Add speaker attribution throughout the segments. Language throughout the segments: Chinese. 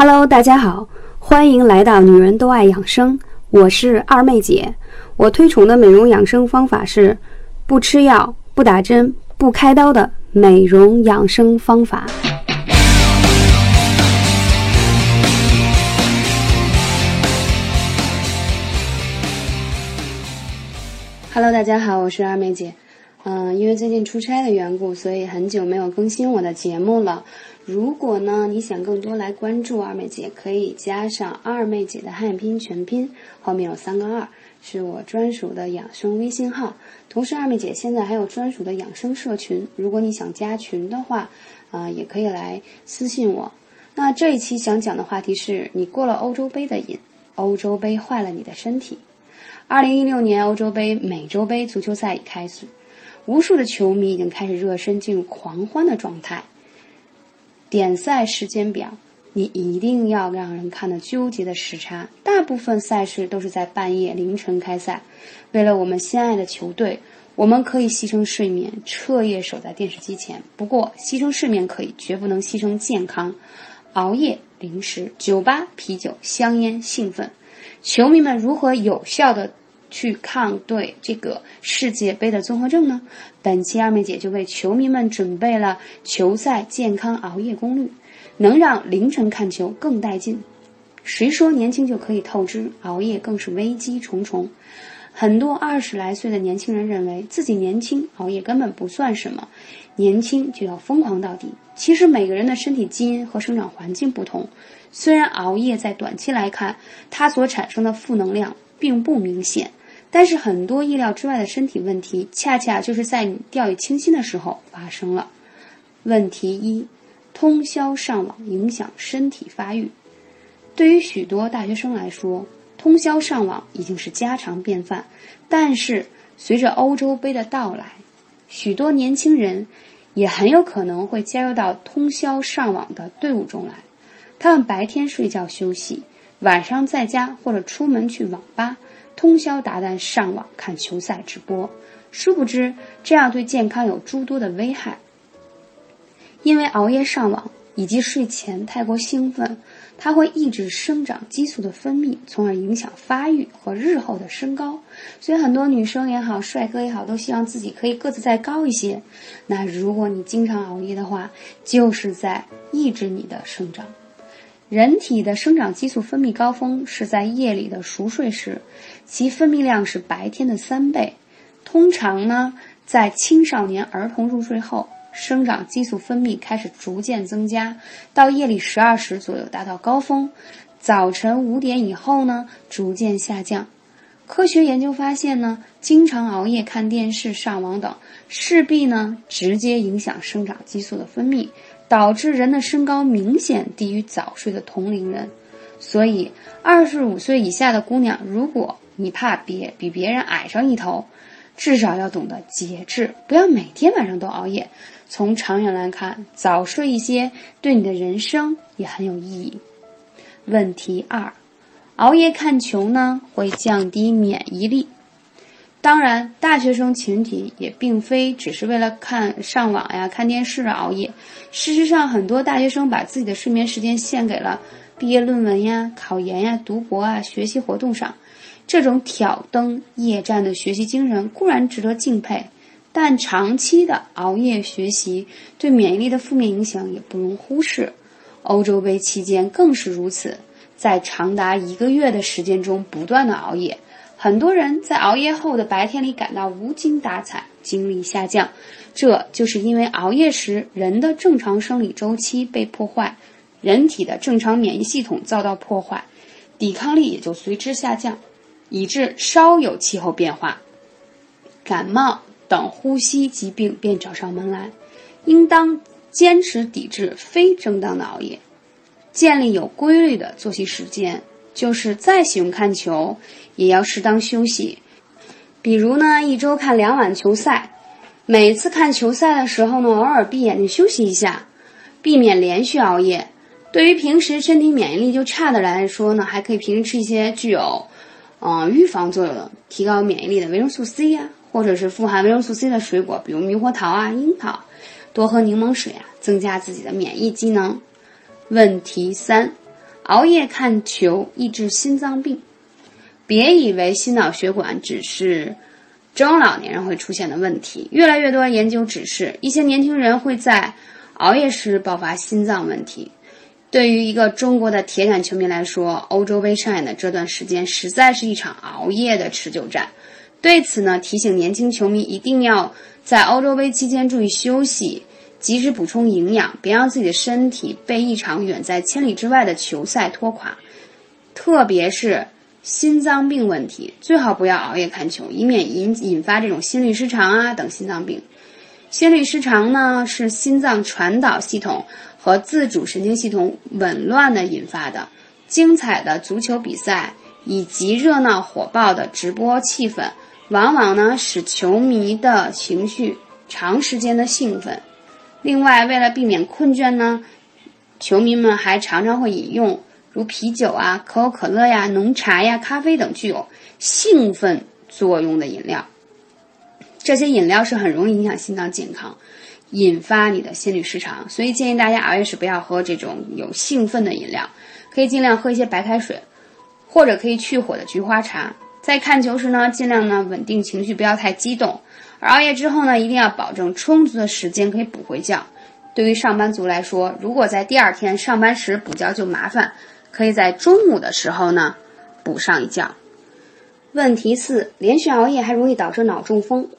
Speaker 1: Hello，大家好，欢迎来到女人都爱养生，我是二妹姐。我推崇的美容养生方法是不吃药、不打针、不开刀的美容养生方法。Hello，大家好，我是二妹姐。嗯，因为最近出差的缘故，所以很久没有更新我的节目了。如果呢，你想更多来关注二妹姐，可以加上二妹姐的汉语拼音全拼，后面有三个二，是我专属的养生微信号。同时，二妹姐现在还有专属的养生社群，如果你想加群的话，啊，也可以来私信我。那这一期想讲的话题是你过了欧洲杯的瘾，欧洲杯坏了你的身体。二零一六年欧洲杯美洲杯足球赛已开始。无数的球迷已经开始热身，进入狂欢的状态。点赛时间表，你一定要让人看得纠结的时差。大部分赛事都是在半夜凌晨开赛。为了我们心爱的球队，我们可以牺牲睡眠，彻夜守在电视机前。不过，牺牲睡眠可以，绝不能牺牲健康。熬夜、零食、酒吧、啤酒、香烟、兴奋，球迷们如何有效的？去抗对这个世界杯的综合症呢？本期二妹姐就为球迷们准备了球赛健康熬夜攻略，能让凌晨看球更带劲。谁说年轻就可以透支？熬夜更是危机重重。很多二十来岁的年轻人认为自己年轻，熬夜根本不算什么，年轻就要疯狂到底。其实每个人的身体基因和生长环境不同，虽然熬夜在短期来看，它所产生的负能量并不明显。但是很多意料之外的身体问题，恰恰就是在你掉以轻心的时候发生了。问题一：通宵上网影响身体发育。对于许多大学生来说，通宵上网已经是家常便饭。但是随着欧洲杯的到来，许多年轻人也很有可能会加入到通宵上网的队伍中来。他们白天睡觉休息，晚上在家或者出门去网吧。通宵达旦上网看球赛直播，殊不知这样对健康有诸多的危害。因为熬夜上网以及睡前太过兴奋，它会抑制生长激素的分泌，从而影响发育和日后的身高。所以很多女生也好，帅哥也好，都希望自己可以个子再高一些。那如果你经常熬夜的话，就是在抑制你的生长。人体的生长激素分泌高峰是在夜里的熟睡时，其分泌量是白天的三倍。通常呢，在青少年儿童入睡后，生长激素分泌开始逐渐增加，到夜里十二时左右达到高峰，早晨五点以后呢，逐渐下降。科学研究发现呢，经常熬夜看电视、上网等，势必呢直接影响生长激素的分泌。导致人的身高明显低于早睡的同龄人，所以二十五岁以下的姑娘，如果你怕别比别人矮上一头，至少要懂得节制，不要每天晚上都熬夜。从长远来看，早睡一些对你的人生也很有意义。问题二，熬夜看球呢会降低免疫力。当然，大学生群体也并非只是为了看上网呀、看电视熬夜。事实上，很多大学生把自己的睡眠时间献给了毕业论文呀、考研呀、读博啊、学习活动上。这种挑灯夜战的学习精神固然值得敬佩，但长期的熬夜学习对免疫力的负面影响也不容忽视。欧洲杯期间更是如此，在长达一个月的时间中不断的熬夜。很多人在熬夜后的白天里感到无精打采、精力下降，这就是因为熬夜时人的正常生理周期被破坏，人体的正常免疫系统遭到破坏，抵抗力也就随之下降，以致稍有气候变化，感冒等呼吸疾病便找上门来。应当坚持抵制非正当的熬夜，建立有规律的作息时间。就是再喜欢看球，也要适当休息。比如呢，一周看两晚球赛，每次看球赛的时候呢，偶尔闭眼睛休息一下，避免连续熬夜。对于平时身体免疫力就差的人来说呢，还可以平时吃一些具有，嗯，预防作用、提高免疫力的维生素 C 呀，或者是富含维生素 C 的水果，比如猕猴桃啊、樱桃，多喝柠檬水啊，增加自己的免疫机能。问题三。熬夜看球易致心脏病。别以为心脑血管只是中老年人会出现的问题，越来越多研究指示，一些年轻人会在熬夜时爆发心脏问题。对于一个中国的铁杆球迷来说，欧洲杯上演的这段时间实在是一场熬夜的持久战。对此呢，提醒年轻球迷一定要在欧洲杯期间注意休息，及时补充营养，别让自己的身体被一场远在千里之外的球赛拖垮。特别是心脏病问题，最好不要熬夜看球，以免引引发这种心律失常啊等心脏病。心律失常呢，是心脏传导系统。和自主神经系统紊乱的引发的精彩的足球比赛以及热闹火爆的直播气氛，往往呢使球迷的情绪长时间的兴奋。另外，为了避免困倦呢，球迷们还常常会饮用如啤酒啊、可口可乐呀、浓茶呀、咖啡等具有兴奋作用的饮料。这些饮料是很容易影响心脏健康。引发你的心律失常，所以建议大家熬夜时不要喝这种有兴奋的饮料，可以尽量喝一些白开水，或者可以去火的菊花茶。在看球时呢，尽量呢稳定情绪，不要太激动。而熬夜之后呢，一定要保证充足的时间可以补回觉。对于上班族来说，如果在第二天上班时补觉就麻烦，可以在中午的时候呢补上一觉。问题四：连续熬夜还容易导致脑中风。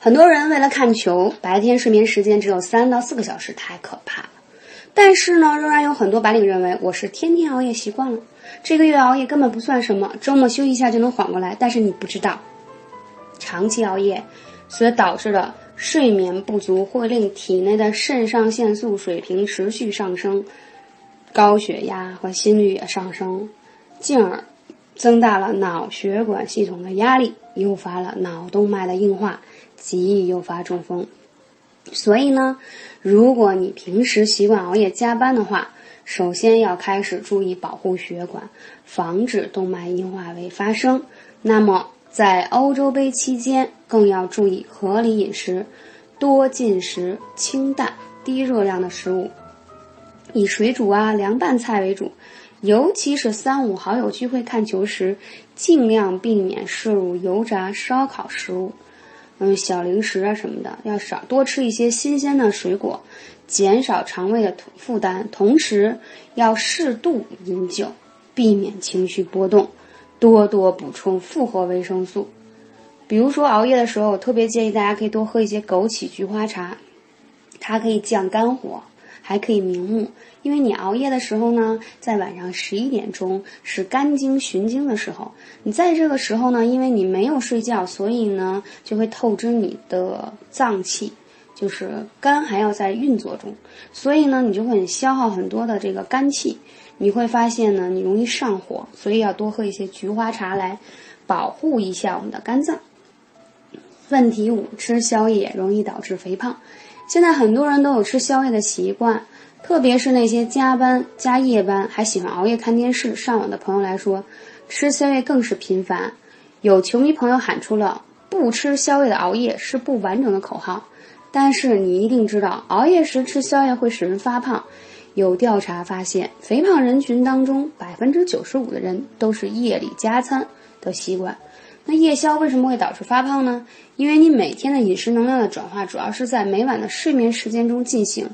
Speaker 1: 很多人为了看球，白天睡眠时间只有三到四个小时，太可怕了。但是呢，仍然有很多白领认为我是天天熬夜习惯了，这个月熬夜根本不算什么，周末休息一下就能缓过来。但是你不知道，长期熬夜所导致的睡眠不足会令体内的肾上腺素水平持续上升，高血压和心率也上升，进而增大了脑血管系统的压力，诱发了脑动脉的硬化。极易诱发中风，所以呢，如果你平时习惯熬夜加班的话，首先要开始注意保护血管，防止动脉硬化为发生。那么在欧洲杯期间，更要注意合理饮食，多进食清淡、低热量的食物，以水煮啊、凉拌菜为主。尤其是三五好友聚会看球时，尽量避免摄入油炸、烧烤食物。嗯，小零食啊什么的要少，多吃一些新鲜的水果，减少肠胃的负担。同时要适度饮酒，避免情绪波动，多多补充复合维生素。比如说熬夜的时候，我特别建议大家可以多喝一些枸杞菊花茶，它可以降肝火。还可以明目，因为你熬夜的时候呢，在晚上十一点钟是肝经循经的时候，你在这个时候呢，因为你没有睡觉，所以呢就会透支你的脏器，就是肝还要在运作中，所以呢你就会消耗很多的这个肝气，你会发现呢你容易上火，所以要多喝一些菊花茶来保护一下我们的肝脏。问题五：吃宵夜容易导致肥胖。现在很多人都有吃宵夜的习惯，特别是那些加班加夜班还喜欢熬夜看电视、上网的朋友来说，吃宵夜更是频繁。有球迷朋友喊出了“不吃宵夜的熬夜是不完整的”口号，但是你一定知道，熬夜时吃宵夜会使人发胖。有调查发现，肥胖人群当中，百分之九十五的人都是夜里加餐的习惯。那夜宵为什么会导致发胖呢？因为你每天的饮食能量的转化主要是在每晚的睡眠时间中进行。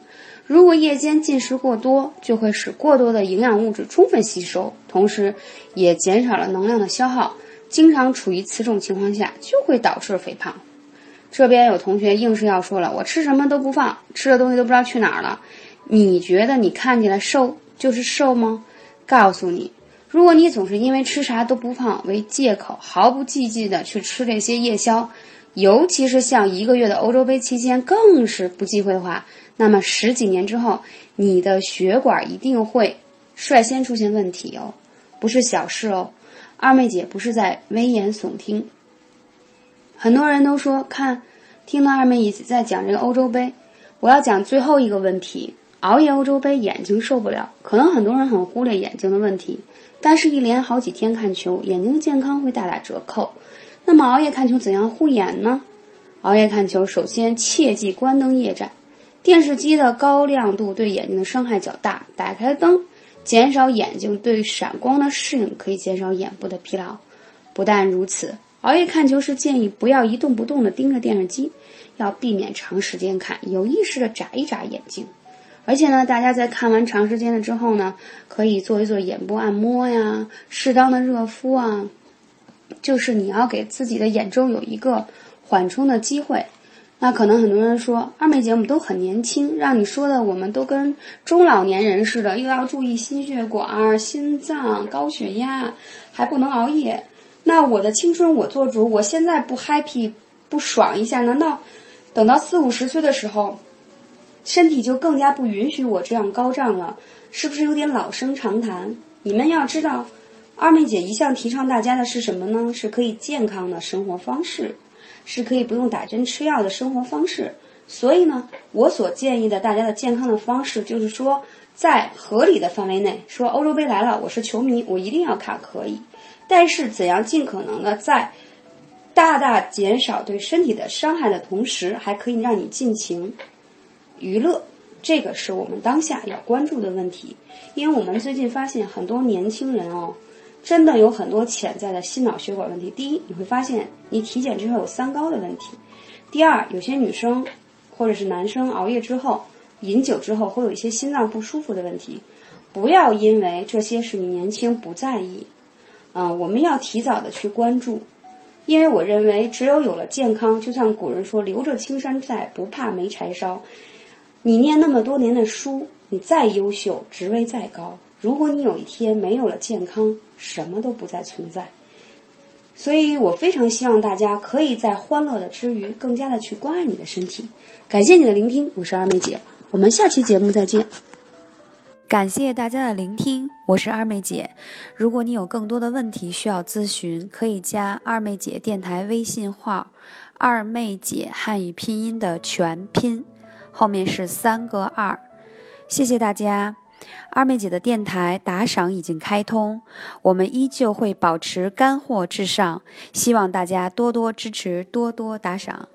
Speaker 1: 如果夜间进食过多，就会使过多的营养物质充分吸收，同时也减少了能量的消耗。经常处于此种情况下，就会导致肥胖。这边有同学硬是要说了，我吃什么都不放，吃的东西都不知道去哪儿了。你觉得你看起来瘦就是瘦吗？告诉你。如果你总是因为吃啥都不胖为借口，毫不忌忌的去吃这些夜宵，尤其是像一个月的欧洲杯期间，更是不忌讳的话，那么十几年之后，你的血管一定会率先出现问题哦，不是小事哦。二妹姐不是在危言耸听，很多人都说看，听到二妹姐在讲这个欧洲杯，我要讲最后一个问题：熬夜欧洲杯眼睛受不了，可能很多人很忽略眼睛的问题。但是，一连好几天看球，眼睛的健康会大打折扣。那么，熬夜看球怎样护眼呢？熬夜看球，首先切记关灯夜战。电视机的高亮度对眼睛的伤害较大，打开灯，减少眼睛对闪光的适应，可以减少眼部的疲劳。不但如此，熬夜看球时建议不要一动不动地盯着电视机，要避免长时间看，有意识地眨一眨眼睛。而且呢，大家在看完长时间了之后呢，可以做一做眼部按摩呀，适当的热敷啊，就是你要给自己的眼周有一个缓冲的机会。那可能很多人说，二妹姐我们都很年轻，让你说的我们都跟中老年人似的，又要注意心血管、心脏、高血压，还不能熬夜。那我的青春我做主，我现在不 happy 不爽一下，难道等到四五十岁的时候，身体就更加不允许我这样高涨了？是不是有点老生常谈？你们要知道，二妹姐一向提倡大家的是什么呢？是可以健康的生活方式。是可以不用打针吃药的生活方式，所以呢，我所建议的大家的健康的方式就是说，在合理的范围内，说欧洲杯来了，我是球迷，我一定要看可以，但是怎样尽可能的在大大减少对身体的伤害的同时，还可以让你尽情娱乐，这个是我们当下要关注的问题，因为我们最近发现很多年轻人哦。真的有很多潜在的心脑血管问题。第一，你会发现你体检之后有三高的问题；第二，有些女生或者是男生熬夜之后、饮酒之后会有一些心脏不舒服的问题。不要因为这些是你年轻不在意，啊，我们要提早的去关注，因为我认为只有有了健康，就像古人说“留着青山在，不怕没柴烧”。你念那么多年的书，你再优秀，职位再高。如果你有一天没有了健康，什么都不再存在。所以我非常希望大家可以在欢乐的之余，更加的去关爱你的身体。感谢你的聆听，我是二妹姐，我们下期节目再见。
Speaker 2: 感谢大家的聆听，我是二妹姐。如果你有更多的问题需要咨询，可以加二妹姐电台微信号“二妹姐汉语拼音”的全拼，后面是三个二。谢谢大家。二妹姐的电台打赏已经开通，我们依旧会保持干货至上，希望大家多多支持，多多打赏。